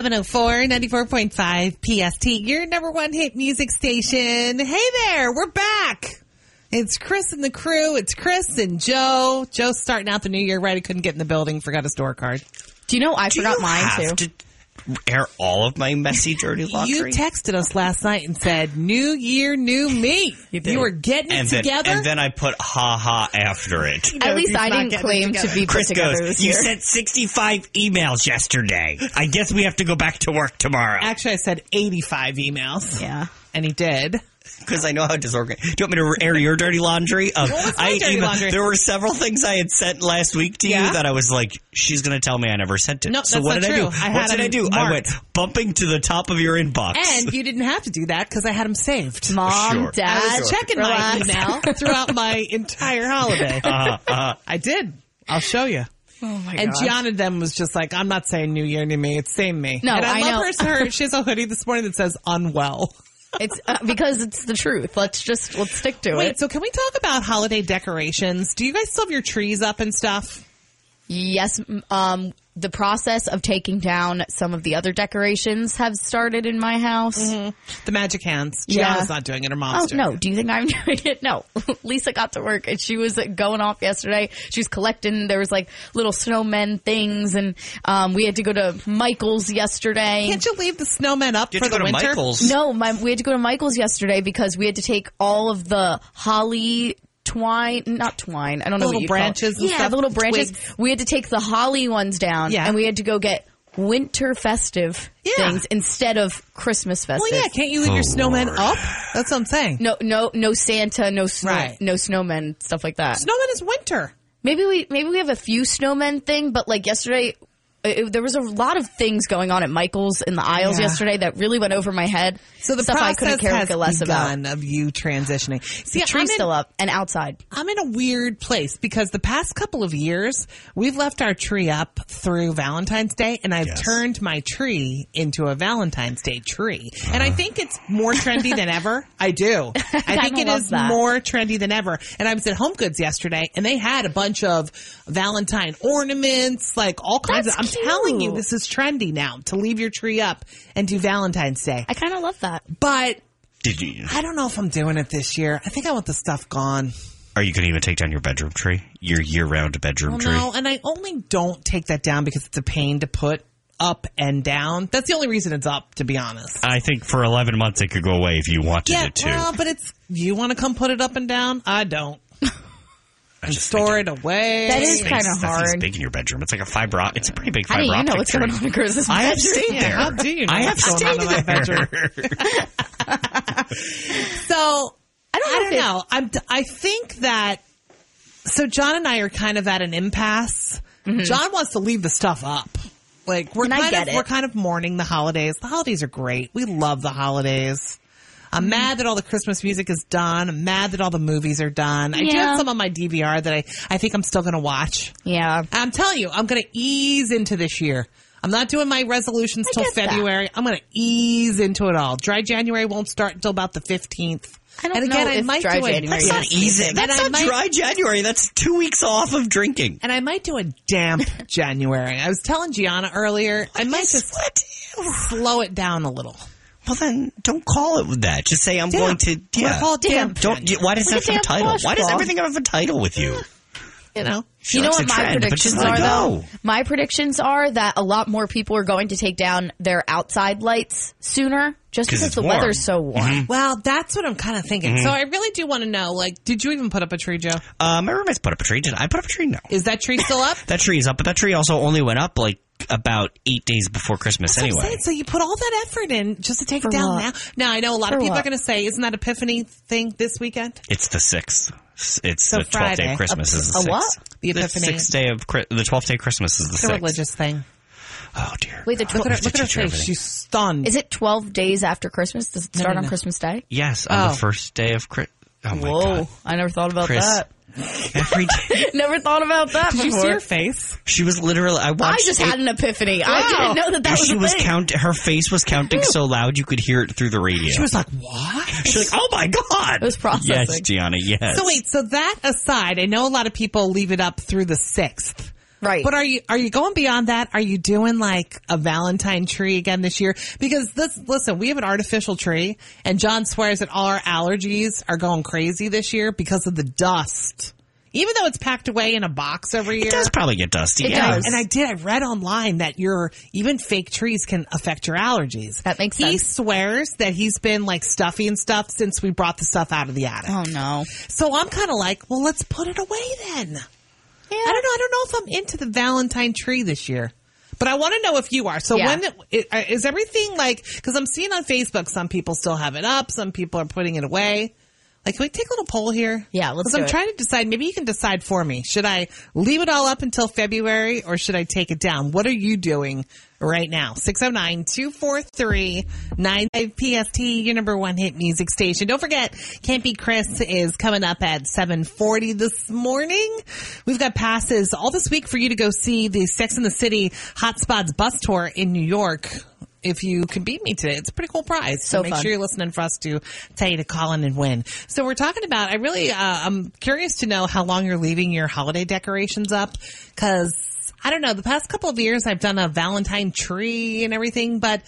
704 94.5 PST, your number one hit music station. Hey there, we're back. It's Chris and the crew. It's Chris and Joe. Joe's starting out the new year right. He couldn't get in the building, forgot his door card. Do you know I Do forgot you mine have too? to air all of my messy, dirty laundry? You texted us last night and said, New year, new me. You, did. were getting and it then, together. and then I put ha ha after it. At least I didn't claim to together. be put Chris together goes, this you sent 65 emails yesterday. I guess we have to go back to work tomorrow. Actually, I said 85 emails. yeah. And he did. Because I know how disorganized. Do you want me to air your dirty laundry? Um, was I dirty emailed- laundry? There were several things I had sent last week to Yeah? you that I was like, she's going to tell me I never sent it. No, so that's what not did I do? true. I what had did I do? I went bumping to the top of your inbox. And you didn't have to do that because I had them saved. Mom, Sure. I dad, was checking relax. my email throughout my entire holiday. Uh-huh, I did. I'll show you. Oh my god. And gosh. Gianna then was just like, I'm not saying New Year, to Me. It's same me. No, and I, I love know. her. her. She has a hoodie this morning that says unwell. It's uh, because it's the truth. Let's just let's stick to Wait, it. so can we talk about holiday decorations? Do you guys still have your trees up and stuff? Yes, um, the process of taking down some of the other decorations have started in my house. The magic hands. Yeah. Gianna's not doing it. Her mom's Oh doing no! it. Do you think I'm doing it? No. Lisa got to work and she was going off yesterday. She was collecting. There was like little snowmen things, and um, we had to go to Michael's yesterday. Can't you leave the snowmen up you for have to the go to winter? Michael's. No, my, we had to go to Michael's yesterday because we had to take all of the holly twine, not twine. I don't know little what you call it. branches and Yeah, stuff, the little branches. twigs. We had to take the holly ones down, Yeah. and we had to go get winter festive Yeah. things instead of Christmas festive. Well, yeah. Can't you leave your Oh, snowmen Lord. up? That's what I'm saying. No, no, no Santa, no snow, Right. no snowmen, stuff like that. Snowmen is winter. Maybe we maybe we have a few snowmen thing, but like yesterday, it, there was a lot of things going on at Michael's in the aisles Yeah. yesterday that really went over my head. So the stuff I process couldn't care has less about. begun of you transitioning. See, The tree's I'm in- still up and outside. I'm in a weird place because the past couple of years we've left our tree up through Valentine's Day and I've Yes. turned my tree into a Valentine's Day tree. And I think it's more trendy than ever. I do. I think kinda it love is that. more trendy than ever. And I was at Home Goods yesterday and they had a bunch of Valentine ornaments, like all kinds That's of I'm telling you this is trendy now to leave your tree up and do Valentine's Day. I kind of love that. But Did you? I don't know if I'm doing it this year. I think I want the stuff gone. Are you going to even take down your bedroom tree? Your year-round bedroom Well, tree? no, and I only don't take that down because it's a pain to put up and down. That's the only reason it's up, to be honest. I think for 11 months it could go away if you wanted yeah, it to. well, but it's you want to come put it up and down. I don't. I And just store think it away. That is kinda that thing's hard. big in your bedroom. It's like a fiber. op- It's a pretty big How fiber do you know optic what's tree. going on in Chris's I have bedroom? stayed Yeah, there. how do you know I have what's going stayed on in my there. So I don't know. I don't know. I'm. I think that. So John and I are kind of at an impasse. John wants to leave the stuff up. Like we're Mm-hmm. And I kind get of it. we're kind of mourning the holidays. The holidays are great. We love the holidays. I'm Mm-hmm. mad that all the Christmas music is done. I'm mad that all the movies are done. I do have some on my DVR that I, I think I'm still going to watch. Yeah. I'm telling you, I'm going to ease into this year. I'm not doing my resolutions till get that. February. I'm going to ease into it all. Dry January won't start until about the 15th. I don't and again, know I if might dry do a January That's is not easy. That's I not might- dry January. That's two weeks off of drinking. And I might do a damp January. I was telling Gianna earlier, I might just What? slow it down a little. Well, then don't call it that. Just say I'm Damp. going to. Yeah. call it damp. Don't. Why does Like a have a title? Why does everything have a title with you? You know, She you know what a my trend, predictions are though? My predictions are that a lot more people are going to take down their outside lights sooner just because the warm. weather's so warm. well, that's what I'm kind of thinking. Mm-hmm. So I really do want to know, like, did you even put up a tree, Joe? Uh, my roommates put up a tree. Did I put up a tree? No. Is that tree still up? That tree is up, but that tree also only went up like about eight days before Christmas That's anyway. So you put all that effort in just to take For it down what? now. Now I know a lot of For people are going to say, "Isn't that Epiphany thing this weekend?" It's the sixth. It's So the twelfth day of Christmas. A- is the a sixth. what? The Epiphany. sixth day of the twelfth day of Christmas is the It's a sixth. religious thing. Oh dear. Wait, the Look at her, look at her face. everything. She's stunned. is it 12 days after Christmas? Does it No, start no, on. Christmas Day? Yes, on Oh. the first day of Christmas. Oh my Whoa, god. I never thought about Chris. that. Every day. Never thought about that Did you see her face? She was literally. I I just it- had an epiphany. I didn't know that that was she was thing. count. Her face was counting so loud you could hear it through the radio. She was like, "What?" She's like, "Oh my god!" It was processing. Yes, Gianna. Yes. So wait, so that aside, I know a lot of people leave it up through the sixth. Right. But are you are you going beyond that? Are you doing like a Valentine tree again this year? Because this listen, we have an artificial tree and John swears that all our allergies are going crazy this year because of the dust. Even though it's packed away in a box every year. It does probably get dusty. It yeah. does. And I did. I read online that your even fake trees can affect your allergies. That makes sense. He swears that he's been like stuffing stuff since we brought the stuff out of the attic. Oh no. So I'm kind of like, well, let's put it away then. Yeah. I don't know. I don't know if I'm into the Valentine tree this year. But I want to know if you are. So Yeah. when uh, everything like? Because I'm seeing on Facebook, some people still have it up, some people are putting it away. Like, can we take a little poll here? Yeah, let's I'm it. trying to decide. Maybe you can decide for me. Should I leave it all up until February, or should I take it down? What are you doing right now? 609-243-95 PST, your number one hit music station. Don't forget, Beat Chris is coming up at 740 this morning. We've got passes all this week for you to go see the Sex and the City Hotspots bus tour in New York. If you can beat me today, it's a pretty cool prize. So, So make fun. sure you're listening for us to tell you to call in and win. So we're talking about, I really, uh, I'm curious to know how long you're leaving your holiday decorations up. Cause I don't know, the past couple of years I've done a Valentine tree and everything, but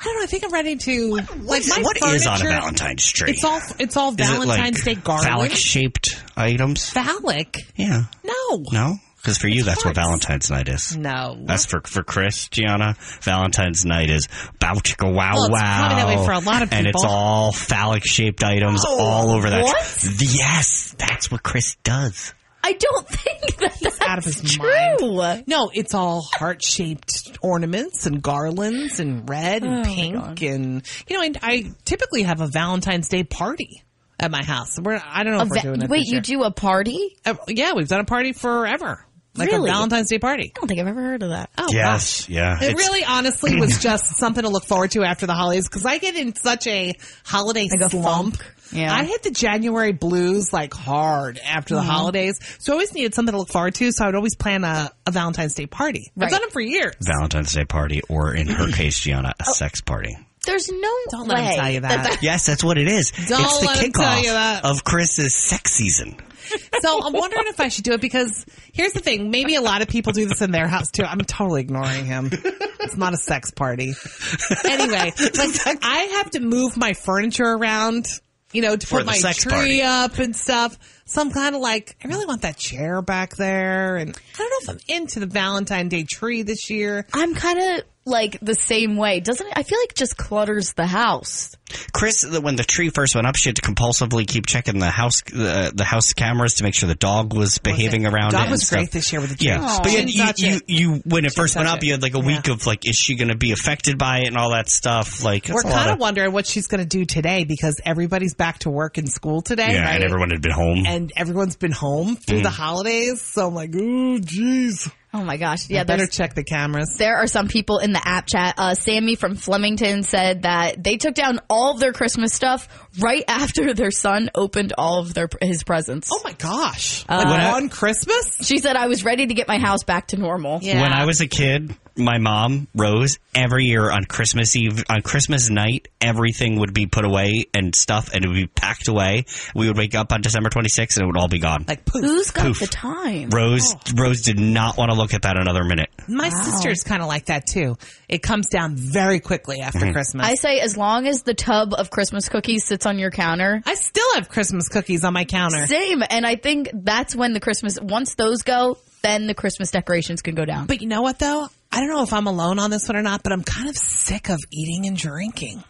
I don't know, I think I'm ready to, What like is, my what is on a furniture- Valentine's tree? It's all, it's all Is it Valentine's like Day garland. phallic shaped items. Phallic? Yeah. No. No? Because for you, that's what. Valentine's night is. No. That's for for Chris, Gianna. Valentine's night is bow chicka wow Well, it's wow. probably that way for a lot of And it's people. all phallic shaped items all over that. what? Yes, that's what Chris does. I don't think that that's out of his true. No, it's all heart shaped ornaments and garlands and red Oh and pink and you know. And I typically have a Valentine's Day party at my house. We're I don't know if we're Va- doing it. Wait, this you year. do a party? Uh, yeah, we've done a party forever, like Really? a Valentine's Day party. I don't think I've ever heard of that. Oh, Yes, gosh. yeah. It It's- really, honestly, was just something to look forward to after the holidays because I get in such a holiday Like slump. funk. Yeah. I hit the January blues like hard after the Mm-hmm. holidays, so I always needed something to look forward to. So I would always plan a, a Valentine's Day party. I've done it for years. Valentine's Day party, or in her case, Gianna, a sex party. There's no Don't way let him tell you that. Yes, that's what it is. Don't it's the let him tell you kickoff that. of Chris's sex season. So I'm wondering if I should do it because here's the thing. Maybe a lot of people do this in their house too. I'm totally ignoring him. It's not a sex party. Anyway, like I have to move my furniture around, you know, to For put my tree party. up and stuff. So I'm kind of like, I really want that chair back there. And I don't know if I'm into the Valentine Day tree this year. I'm kind of like the same way. Doesn't it? I feel like it just clutters the house. Chris, when the tree first went up, she had to compulsively keep checking the house uh, the house cameras to make sure the dog was behaving around Dog it. and was stuff. great this year with the tree. Yeah, but Shouldn't you, you, you, you, when it first went up, it. you had like a week Yeah. of like, is she going to be affected by it and all that stuff? Like, We're that's a lot kind of of wondering what she's going to do today because everybody's back to work and school today. yeah, right? and everyone had been home. and everyone's been home through the holidays. So I'm like, ooh, jeez. Oh my gosh! Yeah, I better check the cameras. there are some people in the app chat. Uh, Sammy from Flemington said that they took down all of their Christmas stuff right after their son opened all of their his presents. Oh my gosh! like When I- on Christmas? She said I was ready to get my house back to normal. Yeah. When I was a kid, my mom, Rose, every year on Christmas Eve, on Christmas night, everything would be put away and stuff, and it would be packed away. We would wake up on December 26th, and it would all be gone. like poof. Who's got Poof. the time? Rose, Rose did not want to look at that another minute. My sister's kind of like that too. It comes down very quickly after Mm-hmm. Christmas. I say as long as the tub of Christmas cookies sits on your counter. I still have Christmas cookies on my counter. Same, and I think that's when the Christmas once those go, then the Christmas decorations can go down. But you know what though? I don't know if I'm alone on this one or not, but I'm kind of sick of eating and drinking.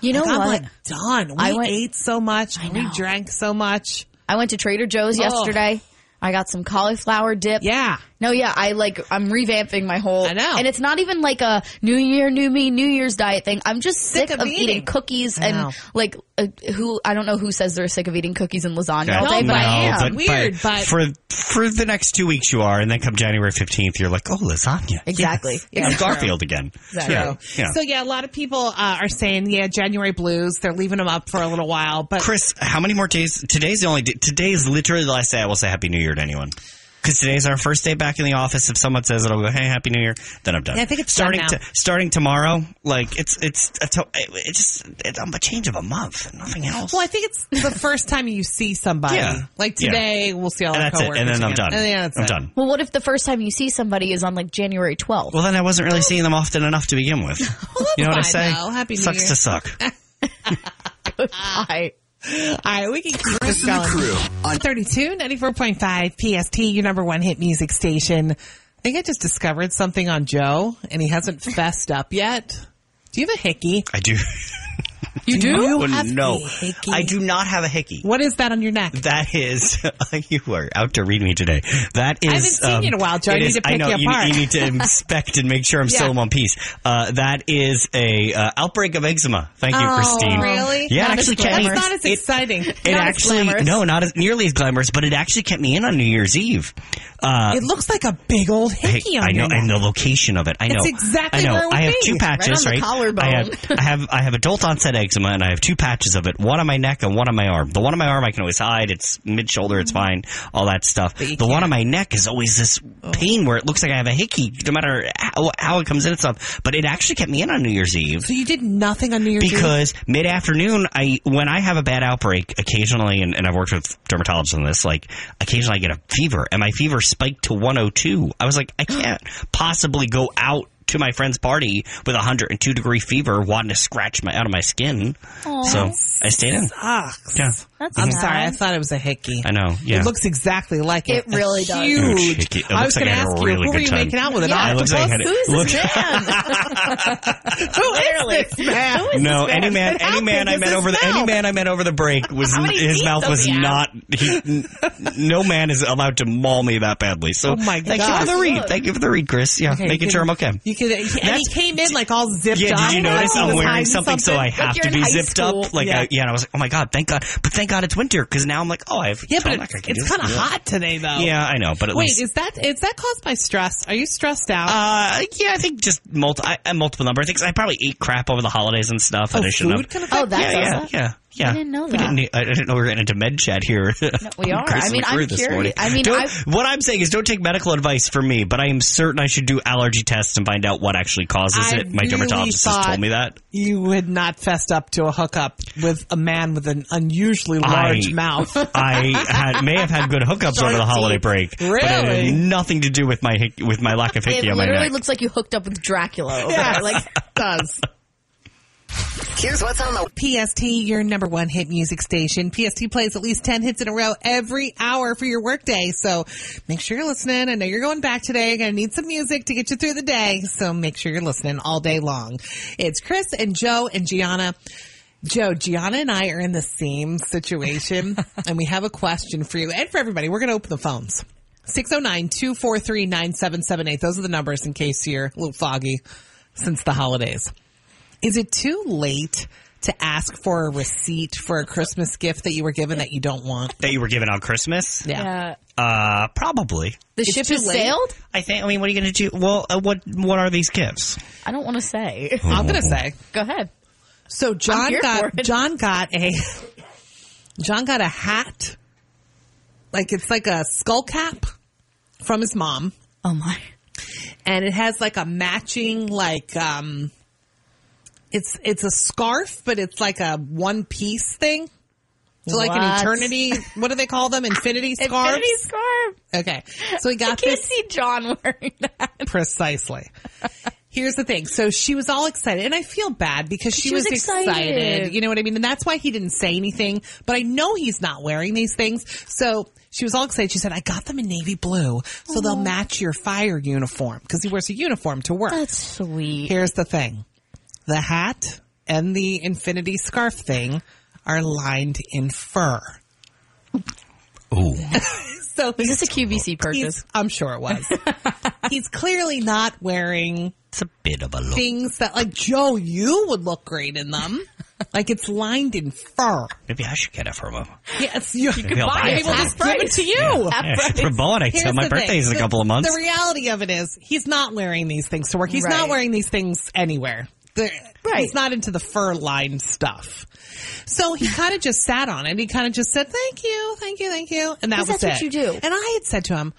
You know Like, I'm what? like done. We I went- ate so much. We drank so much. I went to Trader Joe's Oh. yesterday. I got some cauliflower dip. Yeah. No, yeah, I like I'm revamping my whole. I know. and it's not even like a New Year, New Me, New Year's diet thing. I'm just sick, Sick of of, eating. eating cookies and like uh, who I don't know who says they're sick of eating cookies and lasagna all No, day, but I am. but- Weird, but- for for the next two weeks you are, and then come January 15th, you're like, oh, lasagna. Exactly. Yes. Yeah. Like Garfield again. Exactly. Yeah. yeah. So yeah, a lot of people uh, are saying, yeah, January blues. They're leaving them up for a little while, but Chris, how many more days? Today's the only day. Today is literally the last day I will say Happy New Year to anyone. Because today's our first day back in the office. If someone says it, I'll go, "Hey, Happy New Year." Then I'm done. Yeah, I think it's starting done to starting tomorrow. Like it's it's a to- it just it's a change of a month, nothing else. Well, I think it's the first time you see somebody. Yeah. Like Yeah. today, we'll see all and our that's it. coworkers And then I'm done. And yeah, that's I'm it. done. Well, what if the first time you see somebody is on like January 12th? Well, then I wasn't really seeing them often enough to begin with. you know what I say? though. Happy New Sucks Year. to suck. I, All right, we can keep Chris this and the going. crew on 32, 94.5 PST, your number one hit music station. I think I just discovered something on Joe, and he hasn't fessed up yet. Do you have a hickey? I do. You do? Oh, have no, a hickey? I do not have a hickey. What is that on your neck? That is, you are out to read me today. That is. I haven't seen you in a while, Joe. I need is- to pick I know you apart. You, need to inspect and make sure I'm still Yeah. in one piece. Uh, that is a uh, outbreak of eczema. Thank you, Oh, Christine. really? Yeah, Not it as actually kept me. That's not as it- exciting. It Not actually glamorous. no, not as nearly as glamorous, but it actually kept me in on New Year's Eve. Uh, it looks like a big old Hey, hickey on I know, your neck. and the location of it. I know. It's exactly I know. where it would I have be. two Right patches, on the right? collarbone. I have, I have, I have adult onset eczema, and I have two patches of it. One on my neck and one on my arm. The one on my arm I can always hide. It's mid shoulder. It's mm-hmm. fine. All that stuff. The one can't. on my neck is always this oh. pain where it looks like I have a hickey, no matter how, how it comes in and stuff. But it actually kept me in on New Year's Eve. So you did nothing on New Year's Eve? Because mid afternoon, I when I have a bad outbreak, occasionally, and, and I've worked with dermatologists on this, like occasionally I get a fever, and my fever spiked to 102. I was like, I can't possibly go out to my friend's party with a 102 degree fever, wanting to scratch my out of my skin. So I stayed in. Sucks. Yeah, that's I'm sad. sorry. I thought it was a hickey. I know. Yeah. It looks exactly like it. It really does. Huge. Huge hickey. It I was like going to I had ask you, really who were you time. making out with? An Yeah, it like I had octopus? it. Who's Look- this man? Who is this man? No, this any man, And any man I met his over the any man I met over the break was his mouth was not. He, no man is allowed to maul me that badly. So Oh my thank you for the read. Thank you for the read, Chris. Yeah, Okay, making you sure I'm okay. You could, and he came in like all zipped Yeah, up. Yeah, did you notice He I'm was wearing hiding something, so I have you're to be zipped school. up? Like, Yeah. I, yeah, and I was like, oh my god, thank God! But thank God it's winter because now I'm like, oh, I have. Yeah, but turtleneck, it's, I can it's kind of this. hot today, though. Yeah, I know, but at Wait, least. is that is that caused by stress? Are you stressed out? uh, yeah, I think just multi, I, a multiple number of things. I probably ate crap over the holidays and stuff. oh, and I shouldn't food have. can Oh, affect that's yeah, yeah, yeah, yeah. I didn't know We that. didn't need- I didn't know we were getting into med chat here. we are. I mean, I'm this curious. morning. I mean, what I'm saying is, don't take medical advice from me, but I am certain I should do allergy tests and find out what actually causes I it. My really dermatologist has told me that. You had not fessed up to a hookup with a man with an unusually large I- mouth. I had may have had good hookups over the holiday break, but it Really? had nothing to do with my with my lack of it hickey on my neck. It literally neck. looks like you hooked up with Dracula. Over Yeah, there. Like, it does. Here's what's on the PST, your number one hit music station. PST plays at least 10 hits in a row every hour for your workday. So make sure you're listening. I know you're going back today. You're going to need some music to get you through the day. So make sure you're listening all day long. It's Chris and Joe and Gianna. Joe, Gianna and I are in the same situation and we have a question for you and for everybody. We're going to open the phones. 609-243-9778. Those are the numbers in case you're a little foggy since the holidays. Is it too late to ask for a receipt for a Christmas gift that you were given that you don't want? that you were given on Christmas. yeah. Uh, probably. The It's ship has sailed? I think. I mean, what are you going to do? Well, uh, what what are these gifts? I don't want to say. I'm going to say. Go ahead. So John got. John got a John got a hat. Like it's like a skull cap from his mom Oh my. and it has like a matching like um it's it's a scarf but it's like a one piece thing. So like an eternity, what do they call them? Infinity scarf. Infinity scarf. Okay. So I got can't this see John wearing that. Precisely. Here's the thing. So she was all excited, and I feel bad because she, She was excited. You know what I mean? And that's why he didn't say anything. But I know he's not wearing these things. So she was all excited. She said, "I got them in navy blue, so they'll match your fire uniform because he wears a uniform to work." That's sweet. Here's the thing: the hat and the infinity scarf thing are lined in fur. Ooh, So Was this a QVC purchase? I'm sure it was. he's clearly not wearing it's a bit of a look. things that like Joe, you would look great in them. like it's lined in fur. Maybe I should get it from him. Yes, you, you Maybe I'll buy it Maybe we'll for just him. give it to you. Yeah, for Bowen, I Here's tell my the thing. birthday's in a couple of months. The reality of it is, he's not wearing these things to work. He's not wearing these things anywhere. Right. He's not into the fur lined stuff. So he kind of just sat on it. He kind of just said, "Thank you, thank you, thank you," and that was that's it. what you do. And I had said to him,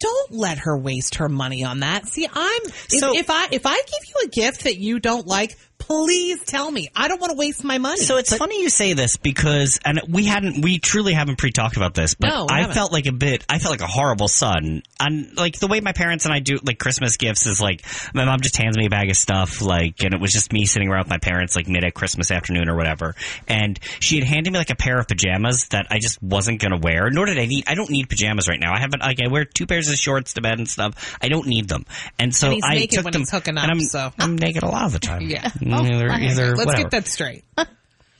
don't let her waste her money on that. See, I'm if, So- if I if I give you a gift that you don't like, please tell me. I don't want to waste my money. So it's funny you say this because, and we hadn't, we truly haven't pre-talked about this, but No, I felt like a bit, I felt like a horrible son. And like the way my parents and I do like Christmas gifts is like my mom just hands me a bag of stuff, like, and it was just me sitting around with my parents like mid at Christmas afternoon or whatever. And she had handed me like a pair of pajamas that I just wasn't gonna wear. Nor did I need. I don't need pajamas right now. I haven't. Like I wear two pairs of shorts to bed and stuff. I don't need them. And so And he's I naked took when them. he's hooking and I'm, so. I'm naked a lot of the time. Yeah. Mm. Either, oh, either Let's whatever. get that straight.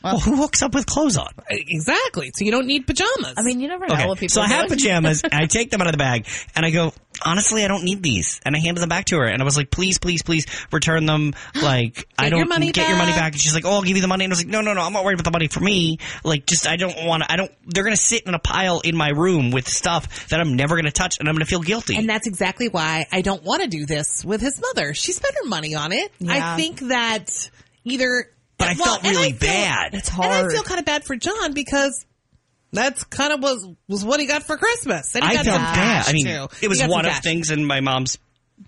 Well, who hooks up with clothes on? Exactly. So you don't need pajamas. I mean, you never know Okay, what people so I have pajamas, and I take them out of the bag, and I go, honestly, I don't need these, and I handed them back to her, and I was like, please, please, please, return them. Like, I don't your money get your money back. back. And she's like, oh, I'll give you the money, and I was like, no, no, no, I'm not worried about the money for me. Like, just I don't want to. I don't. They're gonna sit in a pile in my room with stuff that I'm never gonna touch, and I'm gonna feel guilty. And that's exactly why I don't want to do this with his mother. She spent her money on it. I think that either. But I felt and really feel- bad. It's hard. And I feel kind of bad for John because that's kind of was was what he got for Christmas. And he I got felt some bad. cash, I mean, too. it was He got some one of cash. things in my mom's.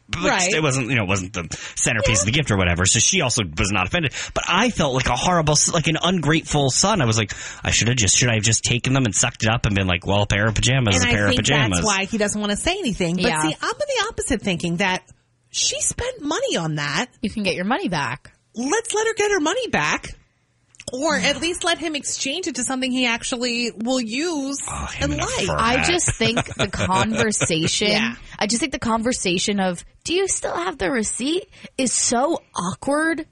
but Right. It wasn't, you know, it wasn't the centerpiece of the gift or whatever. So she also was not offended. But I felt like a horrible, like an ungrateful son. I was like, I should have just, should I have just taken them and sucked it up and been like, well, a pair of pajamas And a pair I of pajamas. that's why he doesn't want to say anything. But Yeah. see, I'm in the opposite thinking that she spent money on that. You can get your money back. Let's let her get her money back. Or at least let him exchange it to something he actually will use Oh, and in a like. I just think the conversation, Yeah. I just think the conversation of, do you still have the receipt is so awkward.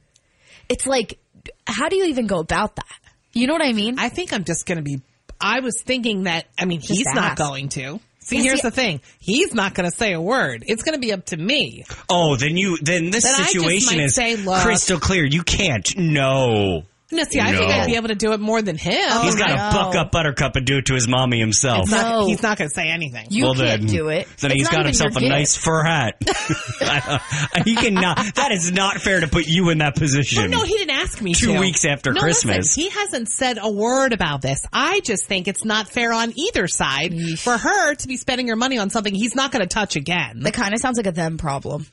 It's like, how do you even go about that? You know what I mean? I think I'm just going to be. I was thinking that. I mean, he's not going to. See, Yeah, here's see- the thing. He's not going to say a word. It's going to be up to me. oh, then you, then this Then situation is say, crystal clear. You can't. No. No, see, I think I'd be able to do it more than him. Oh, he's got to no. buck up Buttercup and do it to his mommy himself. It's not- No. he's not going to say anything. you well, can't then, do it. Then It's he's not got himself a your nice fur hat. he cannot. That is not fair to put you in that position. Oh, no, he didn't ask me Two to. weeks after No, Christmas. listen, he hasn't said a word about this. I just think it's not fair on either side for her to be spending her money on something he's not going to touch again. That kind of sounds like a them problem.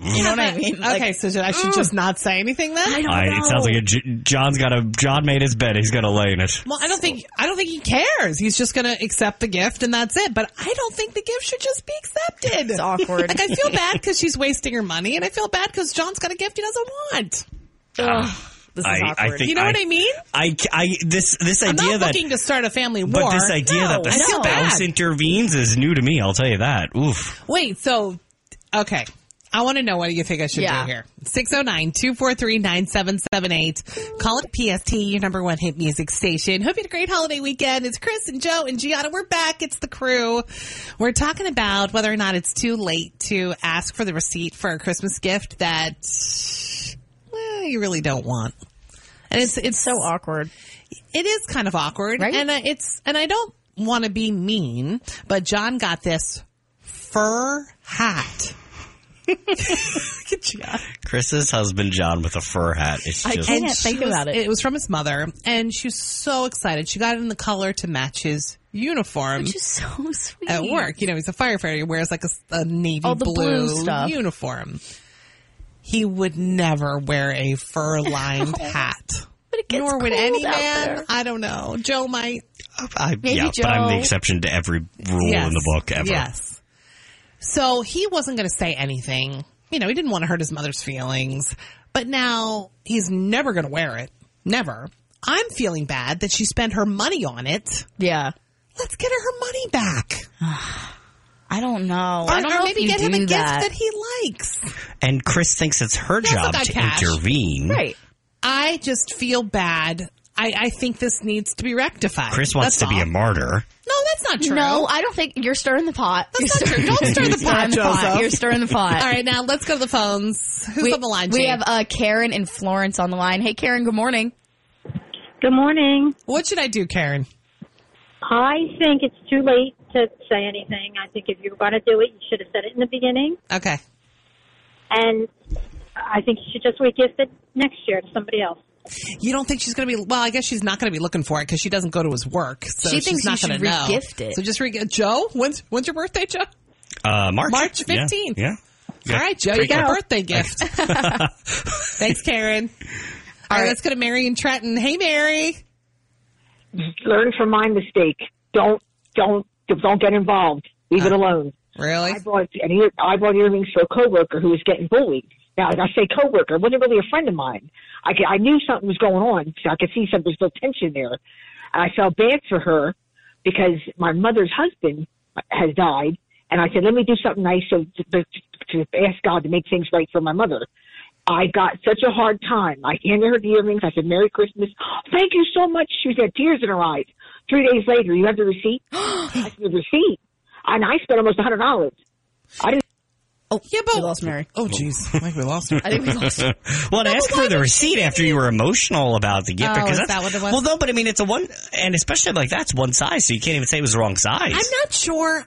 You know what I mean? Like, okay, so I should just not say anything then? I don't I, know. it sounds like a, J- John's got a John made his bed. He's got to lay in it. Well, I don't think I don't think he cares. He's just going to accept the gift and that's it. But I don't think the gift should just be accepted. It's awkward. Like I feel bad because she's wasting her money, and I feel bad because John's got a gift he doesn't want. Ugh, ah, this is I, awkward. I think You know I, what I mean? I, I this this I'm idea not that looking to start a family war. but this idea No, that the I spouse bad. intervenes is new to me. I'll tell you that. Oof. Wait, so okay. I want to know what do you think I should Yeah. do here. 609-243-9778. Call it PST, your number one hit music station. Hope you had a great holiday weekend. It's Chris and Joe and Gianna. We're back. It's the crew. We're talking about whether or not it's too late to ask for the receipt for a Christmas gift that well, you really don't want. And it's it's so awkward. it is kind of awkward, Right? and uh, it's and I don't want to be mean, but John got this fur hat. Look at Chris's husband John with a fur hat. It's I just can't think was- about it. It was from his mother, and she was so excited. She got it in the color to match his uniform Which is so sweet. at work. You know, he's a firefighter. He wears like a navy Oh, the blue blue, stuff. uniform. He would never wear a fur-lined hat. But it gets Nor would cold any man. there. I don't know. Joe might. I, Maybe yeah, but I'm the exception to every rule in the book ever. Yes. So he wasn't going to say anything. You know, he didn't want to hurt his mother's feelings. But now he's never going to wear it. Never. I'm feeling bad that she spent her money on it. Yeah. Let's get her her money back. I don't know. Or, I don't or know maybe if you get him do a gift that. that he likes. And Chris thinks it's her also job to cash. intervene. Right. I just feel bad. I, I think this needs to be rectified. Chris wants That's to be a martyr. No, that's not true. No, I don't think you're stirring the pot. That's You're not true. Don't stir the pot, stirring the pot. You're stirring the pot. All right, now let's go to the phones. Who's we, on the line? we Jane? have uh, Karen and Florence on the line. Hey, Karen. Good morning. Good morning. what should I do, Karen? I think it's too late to say anything. I think if you were going to do it, you should have said it in the beginning. Okay. And I think you should just re-gift it next year to somebody else. You don't think she's going to be? Well, I guess she's not going to be looking for it because she doesn't go to his work. So She she's thinks not should going to know. re-gift it. So just re- Joe. When's when's your birthday, Joe? Uh, March. March Yeah, 15th. Yeah. All right, Joe, you Pretty got a birthday gift. Thanks, Karen. All right, let's go to Mary and Trenton. Hey, Mary. learn from my mistake. Don't don't don't get involved. Leave it alone. Really? I bought an ear, I bought earrings for a coworker who was getting bullied. Now, I say coworker, wasn't really a friend of mine. I could, I knew something was going on, so I could see some there's still tension there. And I felt bad for her because my mother's husband has died, and I said, let me do something nice so to, to, to ask God to make things right for my mother. I got such a hard time. I handed her the earrings. I said, Merry Christmas. Thank you so much. She had tears in her eyes. Three days later, you have the receipt? I said, the receipt. And I spent almost a hundred dollars. I didn't. Oh, Yeah, but we lost Mary. Oh, jeez, I think we lost her. I think we lost her. Well, and ask for the receipt after you were emotional about the gift Oh, because is that's that what it was? well, no, but I mean it's a one, and especially like that's one size, so you can't even say it was the wrong size. I'm not sure.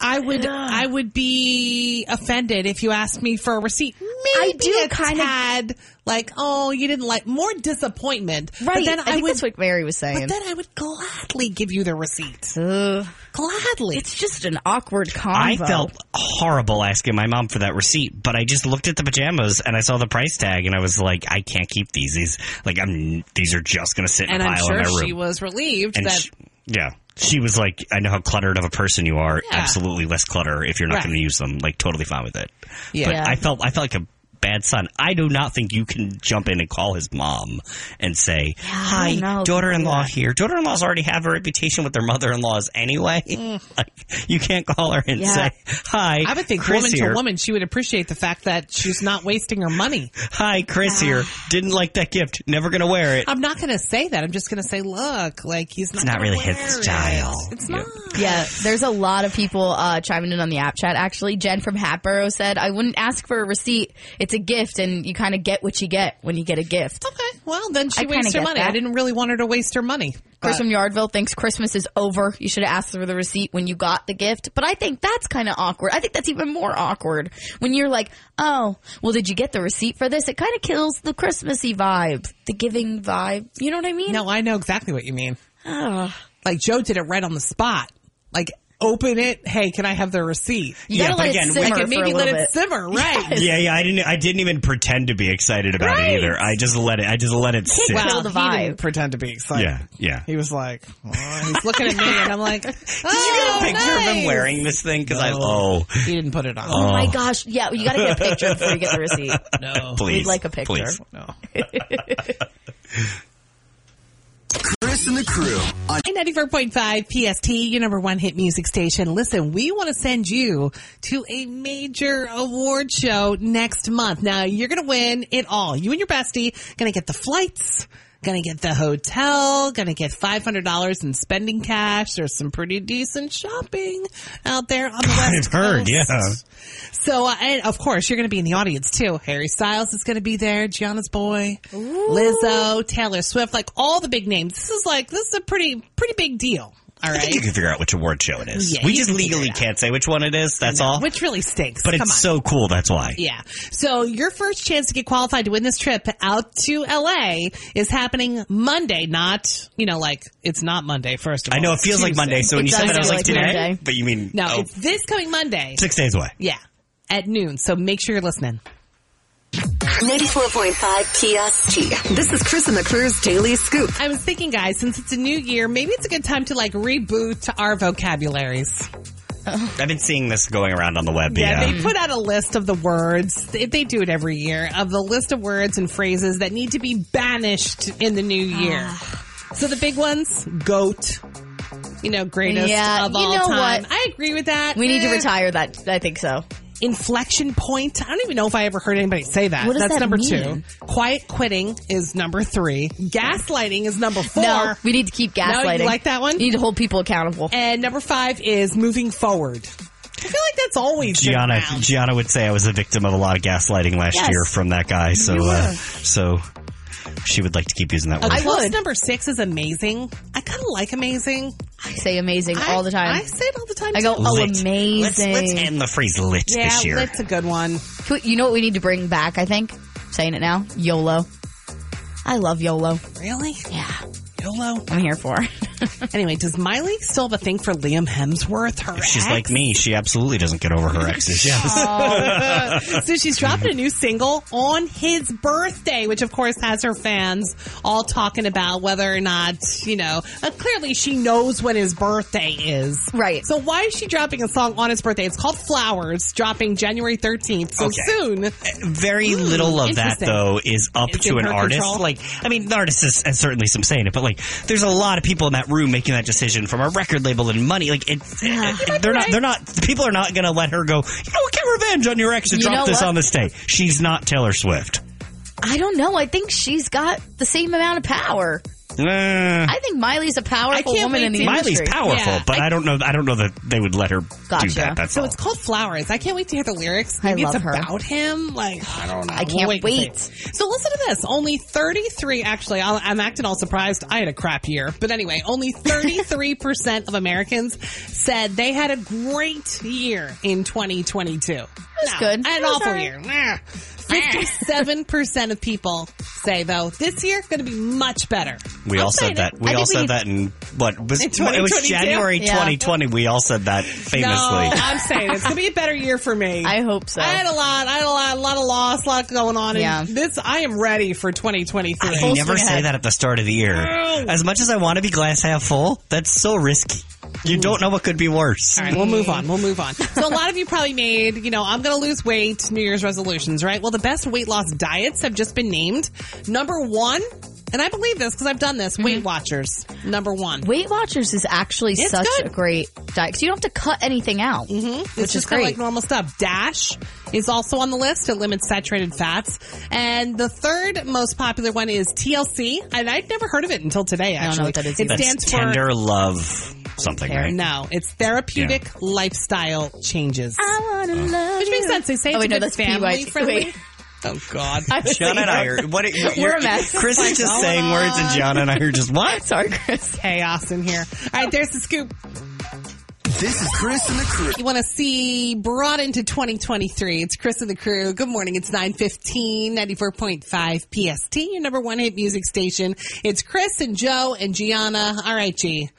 I would I would be offended if you asked me for a receipt. Maybe I do a kinda- tad like, oh, you didn't like more disappointment. Right. But then I, I, think would that's what Mary was saying. but then I would gladly give you the receipt. Ugh. Gladly. it's just an awkward convo. I felt horrible asking my mom for that receipt, but I just looked at the pajamas and I saw the price tag and I was like, I can't keep these. These like I'm these are just gonna sit in and a I'm pile sure in my room. she was relieved and that she- yeah, she was like, I know how cluttered of a person you are. Yeah. Absolutely less clutter if you're not Right. going to use them. Like totally fine with it. Yeah. But. I felt I felt like a bad son. I do not think you can jump in and call his mom and say, I "Hi, don't know if daughter-in-law you can do here." Daughter-in-laws already have a reputation with their mother-in-laws anyway. like, you can't call her and Yeah. say, "Hi, I would think Chris woman here. to woman, she would appreciate the fact that she's not wasting her money. Hi, Chris here. Didn't like that gift. Never gonna wear it." I'm not going to say that. I'm just going to say, look, like he's not. It's not gonna really his wear it. style. It's Yeah. not. Yeah, there's a lot of people uh, chiming in on the app chat. Actually, Jen from Hatboro said, "I wouldn't ask for a receipt. It's a gift, and you kind of get what you get when you get a gift." Okay, well then she I kinda her money. that. I didn't really want her to waste her money. Chris from Yardville thinks Christmas is over. You should have asked for the receipt when you got the gift. But I think that's kind of awkward. I think that's even more awkward when you're like, "Oh, well, did you get the receipt for this?" It kind of kills the Christmassy vibe, the giving vibe. You know what I mean? no, I know exactly what you mean. Like Joe did it right on the spot. Like open it. Hey, can I have the receipt? You Yeah, gotta but let again, it simmer Like for maybe a let little it bit. simmer. Right. Yeah, yeah. I didn't. I didn't even pretend to be excited about Right. it either. I just let it. I just let it sit. Well, Well, the he vibe. didn't pretend to be excited. yeah, yeah. He was like, oh, he's looking at me, and I'm like, oh, Did you get a picture of him wearing this thing? Because I oh He didn't put it on. Oh my oh. gosh! Yeah, you got to get a picture before you get the receipt. no. please We'd like a picture. please. No. Chris and the crew on 94.5 PST, your number one hit music station. Listen, we want to send you to a major award show next month. Now, you're going to win it all. You and your bestie going to get the flights, going to get the hotel, going to get $500 in spending cash. There's some pretty decent shopping out there on the West I've heard, Coast. yeah. So, uh, and of course, you're going to be in the audience too. Harry Styles is going to be there, Gianna's boy, Lizzo, Taylor Swift, like all the big names. This is like, this is a pretty, pretty big deal. All I think you can figure out which award show it is. Yeah, we just can legally can't say which one it is. That's all. Which really stinks. but Come it's on. so cool. That's why. Yeah. So your first chance to get qualified to win this trip out to LA is happening Monday, not, you know, like it's not Monday, first of all. I know it It's feels like Monday. So when It you said does that, I was like like today. Monday. But you mean No, oh, it's this coming Monday. six days away? Yeah. At noon. So make sure you're listening. 94.5 PST. This is Chris and the Crew's Daily Scoop. I was thinking, guys, since it's a new year, maybe it's a good time to like reboot our vocabularies. I've been seeing this going around on the web. Yeah, Yeah. they put out a list of the words. They, they do it every year of the list of words and phrases that need to be banished in the new year. so the big ones: goat. You know, greatest Yeah, of you all know time. what? I agree with that. We need to Eh. retire that. I think so. Inflection point. I don't even know if I ever heard anybody say that. What does That's that number mean? two. Quiet quitting is number three. Gaslighting is number four. No, we need to keep No, you gaslighting. like that one? You need to hold people accountable. And number five is moving forward. I feel like that's always been Gianna. Gianna would say I was a victim of a lot of gaslighting last Yes. year from that guy. So, uh, so she would like to keep using that word. I close would. number six is amazing. I kind of like amazing. I say amazing I- all the time. I say it all the time. I go, too. oh, Lit. amazing. Let's, let's end the phrase lit yeah, this year. that's a good one. We- You know what we need to bring back? I think saying it now. YOLO. I love YOLO. Really? Yeah, YOLO. I'm here for. it. anyway, does Miley still have a thing for Liam Hemsworth? Her If she's ex? like me, she absolutely doesn't get over her exes. Yes. so she's dropping a new single on his birthday, which of course has her fans all talking about whether or not, you know, uh, clearly she knows when his birthday is. Right. So why is she dropping a song on his birthday? It's called Flowers, dropping January 13th. So Okay. soon. Very little of that though is up It's to an artist. control. Like, I mean, the artist is and certainly some saying it, but like, there's a lot of people in that room making that decision from a record label and money. Like, it, it- they're not, they're not, people are not going to let her go. You know what? Get revenge on your ex and You drop this what? on the day. She's not Taylor Swift. I don't know. I think she's got the same amount of power. Uh, I think Miley's a powerful woman in the to- Miley's industry. powerful, Yeah, but I, don't know. I don't know that they would let her do that. That's So all. it's called Flowers. I can't wait to hear the lyrics. I Maybe love it's her. about him. Like, I don't know. I can't and wait. see. So listen to this. Only 33, actually, I'll- I'm acting all surprised. I had a crap year. But anyway, only 33% of Americans said they had a great year in 2022. That's good. I had an That's awful all right. year. 57% of people say, though, this year going to be much better. We I'm all said that. We all think we- said that in what was In it was January Yeah. 2020. We all said that famously. No, I'm saying it's going to be a better year for me. I hope so. I had a lot. I had a lot, a lot of loss, a lot going on. And Yeah. this, I am ready for 2023. I Full never say ahead. that at the start of the year. As much as I want to be glass half full, that's so risky. You don't know what could be worse. All right, we'll move on. We'll move on. So a lot of you probably made, you know, I'm going to lose weight, New Year's resolutions, right? Well, the best weight loss diets have just been named. Number one, and I believe this because I've done this, Weight Watchers. Number one. Weight Watchers is actually It's such good. a great diet because you don't have to cut anything out, mm-hmm. It's which is just kind of great. like normal stuff. Dash is also on the list. It limits saturated fats. And the third most popular one is TLC. And I'd never heard of it until today, Actually, I don't know what that is it either. That's stands for tender love something, right? No, it's therapeutic lifestyle changes. I wanna uh. love Which makes you. sense. They say Oh, it's wait, a no, good that's family PYT. friendly. Wait. Oh God. John and I are. What, are- you're, We're a mess. Chris is just going saying words, and on? John and I are just what? Sorry, Chris. chaos in here. All right, there's the scoop. This is Chris and the crew. You want to see brought into 2023. It's Chris and the crew. Good morning. It's 915, 94.5 PST, your number one hit music station. It's Chris and Joe and Gianna. All right, G.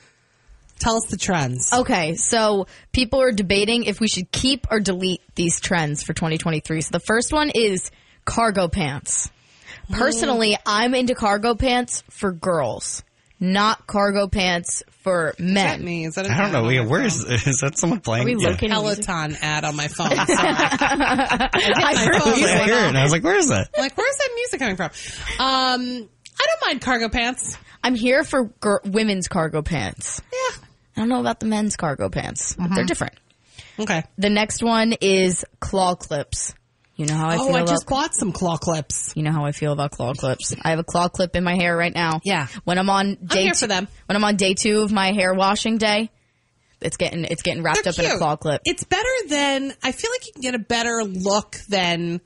Tell us the trends. Okay, so people are debating if we should keep or delete these trends for 2023. So the first one is cargo pants. Personally, I'm into cargo pants for girls, not cargo pants for Is that men. me? Is that an I don't ad know. on Yeah, my where phone? is is that someone playing? Are we Yeah. looking? Peloton ad on my phone. Sorry. I heard phone. you. I hear it, and I was like, "Where is that?" like, where's that music coming from? Um, I don't mind cargo pants. I'm here for gir- women's cargo pants. Yeah. I don't know about the men's cargo pants. but They're mm-hmm. different. Okay. The next one is claw clips. You know how I oh, feel I about just bought some claw clips. You know how I feel about claw clips. I have a claw clip in my hair right now. Yeah. When I'm on day here two, for them. when I'm on day two of my hair washing day, it's getting it's getting wrapped They're up in a claw clip. It's better than I feel like you can get a better look than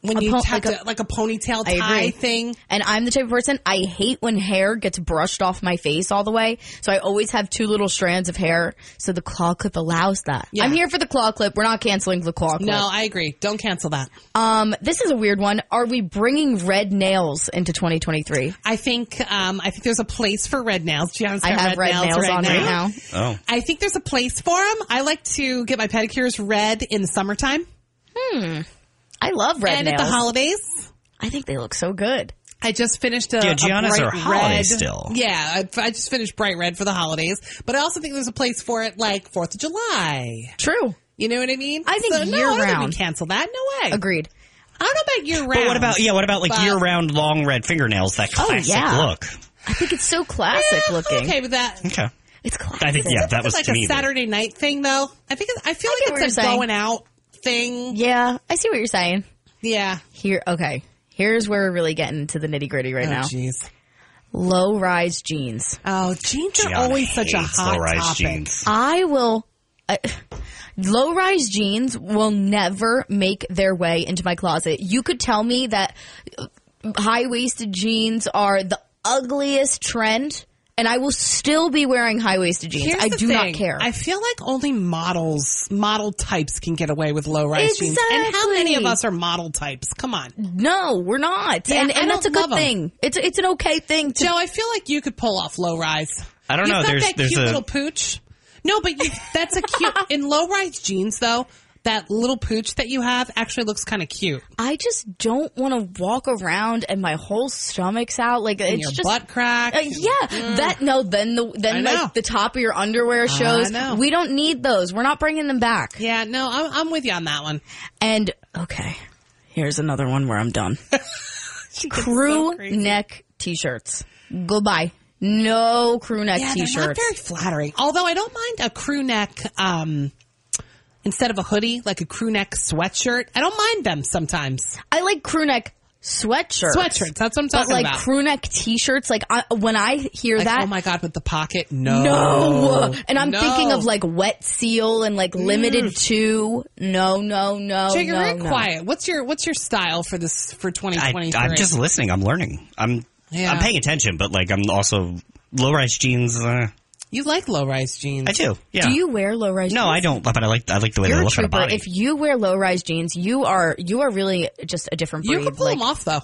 when A you po- have like to a- like a ponytail tie thing. And I'm the type of person I hate when hair gets brushed off my face all the way. So I always have two little strands of hair. So the claw clip allows that. Yeah. I'm here for the claw clip. We're not canceling the claw clip. No, I agree. Don't cancel that. Um, this is a weird one. Are we bringing red nails into 2023? I think um, I think there's a place for red nails. Gianna's I have red nails right on now. right now. Oh, I think there's a place for them. I like to get my pedicures red in the summertime I love red and nails. at the holidays. I think they look so good. I just finished a, Yeah, a Gianna's bright are holiday red. still. Yeah, I, I just finished bright red for the holidays, but I also think there's a place for it like Fourth of July. True. You know what I mean? I think so, no, year I think we round. cancel that. No way. Agreed. I don't know about year round. but what about yeah? What about like year-round long red fingernails? That Oh, classic yeah. look. I think it's so classic Yeah, looking. Okay with that. Okay, It's classic. I think yeah, that was like to a me. the- Saturday night thing, though. I think it's, I feel I like it's a saying. going out thing. Yeah, I see what you're saying. Yeah. Here, okay. Here's where we're really getting to the nitty gritty right Oh, now. jeez. Low rise jeans. Oh, jeans are Gianna always such a hot low-rise topic. jeans. I will. Uh, low rise jeans will never make their way into my closet. You could tell me that high waisted jeans are the ugliest trend, and I will still be wearing high waisted jeans. Here's I do thing. not care. I feel like only models, model types can get away with low rise jeans. And how many of us are model types? Come on. no, we're not, Yeah, and and that's a don't good thing. It's it's an okay thing to Joe, I feel like you could pull off low rise. I don't You've know. got There's that there's cute a little pooch. No, but you, that's a cute in low rise jeans though. That little pooch that you have actually looks kind of cute. I just don't want to walk around and my whole stomach's out. Like And it's your just butt crack. Uh, yeah, that no. Then the then like the top of your underwear shows. know. We don't need those. We're not bringing them back. Yeah, no, I'm, I'm with you on that one. And okay, here's another one where I'm done. Crew so neck t-shirts. Goodbye. No crew neck Yeah, they're not t-shirts. very flattering. Although I don't mind a crew neck, um, instead of a hoodie, like a crew neck sweatshirt. I don't mind them sometimes. I like crew neck sweatshirts. Sweatshirts, that's what I'm But talking like about. crew neck t-shirts, like I, when I hear Like, that, oh my god, with the pocket, no, no. And I'm No. thinking of like wet seal and like Limited Too. No, no, no, Jake, you're no, very no. quiet. What's your what's your style for this for I, 2023? I'm just listening. I'm learning. I'm Yeah. I'm paying attention, but like I'm also low rise jeans. Uh, you like low rise jeans. I do. Yeah. Do you wear low rise? No, jeans? I don't. But I like I like the way You're they a look on a body. If you wear low rise jeans, you are you are really just a different breed. You can pull like, them off though,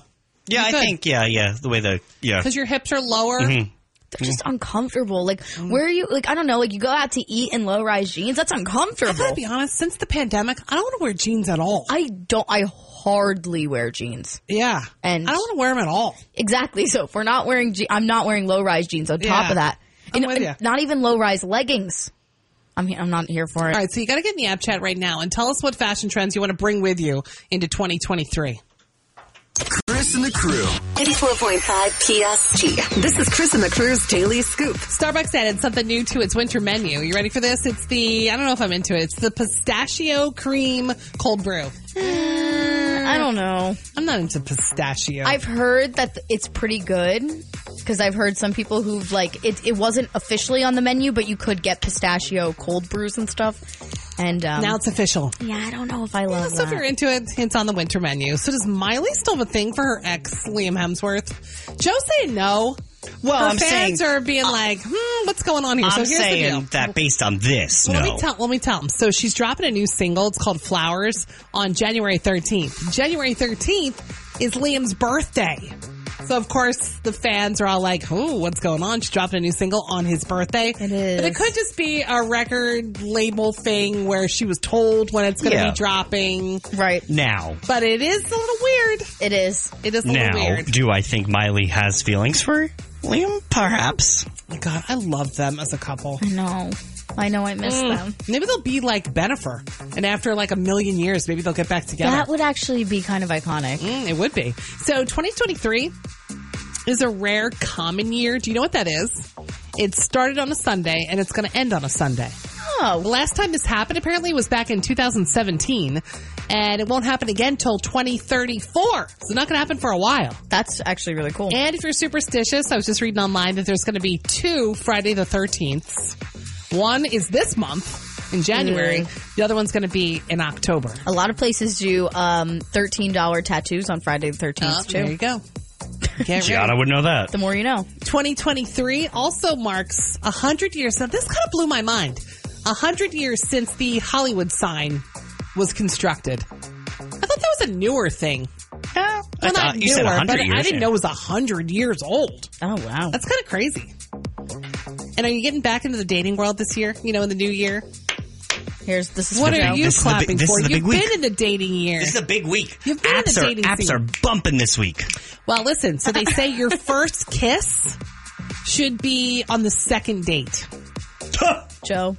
yeah, you I could. think. Yeah, yeah. The way the yeah. because your hips are lower. Mm-hmm. They're just uncomfortable. Like where are you? Like I don't know. Like you go out to eat in low rise jeans. That's I uncomfortable. gotta be honest. Since the pandemic, I don't want to wear jeans at all. I don't. I hardly wear jeans. yeah, And- I don't want to wear them at all. Exactly. So if we're not wearing, je- I'm not wearing low rise jeans. On top Yeah. of that, I'm And- with and ya. not even low rise leggings. I'm I'm not here for it. All right, so you got to get in the app chat right now and tell us what fashion trends you want to bring with you into 2023. Chris and the crew. 84.5 PST. This is Chris and the Crew's Daily Scoop. Starbucks added something new to its winter menu. You ready for this? It's the I don't know if I'm into it. It's the pistachio cream cold brew. Mm. I don't know. I'm not into pistachio. I've heard that it's pretty good because I've heard some people who've like it. It wasn't officially on the menu, but you could get pistachio cold brews and stuff. And um, now it's official. yeah, I don't know if I love So if that. you're into it, it's on the winter menu. So does Miley still have a thing for her ex Liam Hemsworth? Joe saying no. Well, her I'm fans saying are being like, hmm, what's going on here? so I'm here's the deal. saying that based on this. Well, no. Let me tell. Let me tell them. So she's dropping a new single. It's called Flowers on January 13th. January 13th is Liam's birthday. So of course the fans are all like, "Oh, what's going on?" She dropped a new single on his birthday. It is. But it could just be a record label thing where she was told when it's going to Yeah. be dropping. right, now. But it is a little weird. it is. It is a little Now, weird. do I think Miley has feelings for Liam? Perhaps. Oh my God, I love them as a couple. I know. I know. I miss them. Maybe they'll be like Bennifer, and after like a million years, maybe they'll get back together. That would actually be kind of iconic. Mm, it would be. So 2023 is a rare common year. Do you know what that is? It started on a Sunday and it's going to end on a Sunday. Oh. The last time this happened apparently was back in 2017 and it won't happen again till 2034. So not going to happen for a while. that's actually really cool. And if you're superstitious, I was just reading online that there's going to be two Friday the 13th. One is this month in January. The other one's going to be in October. A lot of places do um, thirteen dollar tattoos on Friday the thirteenth Oh, too. there you go. Get ready. Gianna would know that. The more you know. 2023 also marks 100 years. Now, this kind of blew my mind. 100 years since the Hollywood sign was constructed. I thought that was a newer thing. Uh, I Well, not thought you said newer, 100 but I didn't yeah. know it was 100 years old. Oh wow. That's kind of crazy. And are you getting back into the dating world this year? You know, in the new year? Here's this is What for are Joe. you This is the clapping this for? is the You've big week. been in the dating year. This is a big week. You've been in apps the are apps are bumping this week. Well, listen, so they say your first kiss should be on the second date. Joe.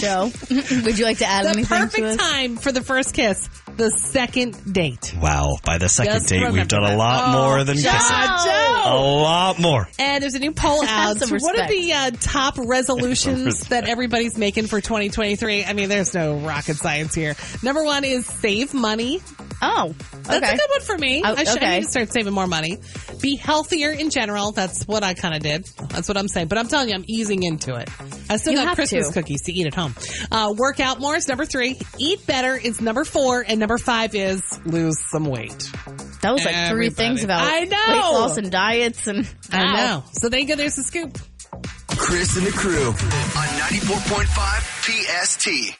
Joe, would you like to add The anything to perfect this? time for the first kiss, the second date. Wow! By the second Just date, we've remember done a lot Oh, more than Joe! kissing. Joe! A lot more. And there's a new poll out. Some So what are the uh, top resolutions that everybody's making for 2023? I mean, there's no rocket science here. Number one is save money. Oh, That's okay. a good one for me. Oh, I, should, I okay. need to start saving more money. Be healthier in general. That's what I kind of did. That's what I'm saying. But I'm telling you, I'm easing into it. I still You got have Christmas to. cookies to eat at home. Uh, work out more is number three. Eat better is number four. And number five is lose some weight. That was like three things about I know. weight loss and diets and I Wow. know. So there you go. There's the scoop. Chris and the crew on 94.5 PST.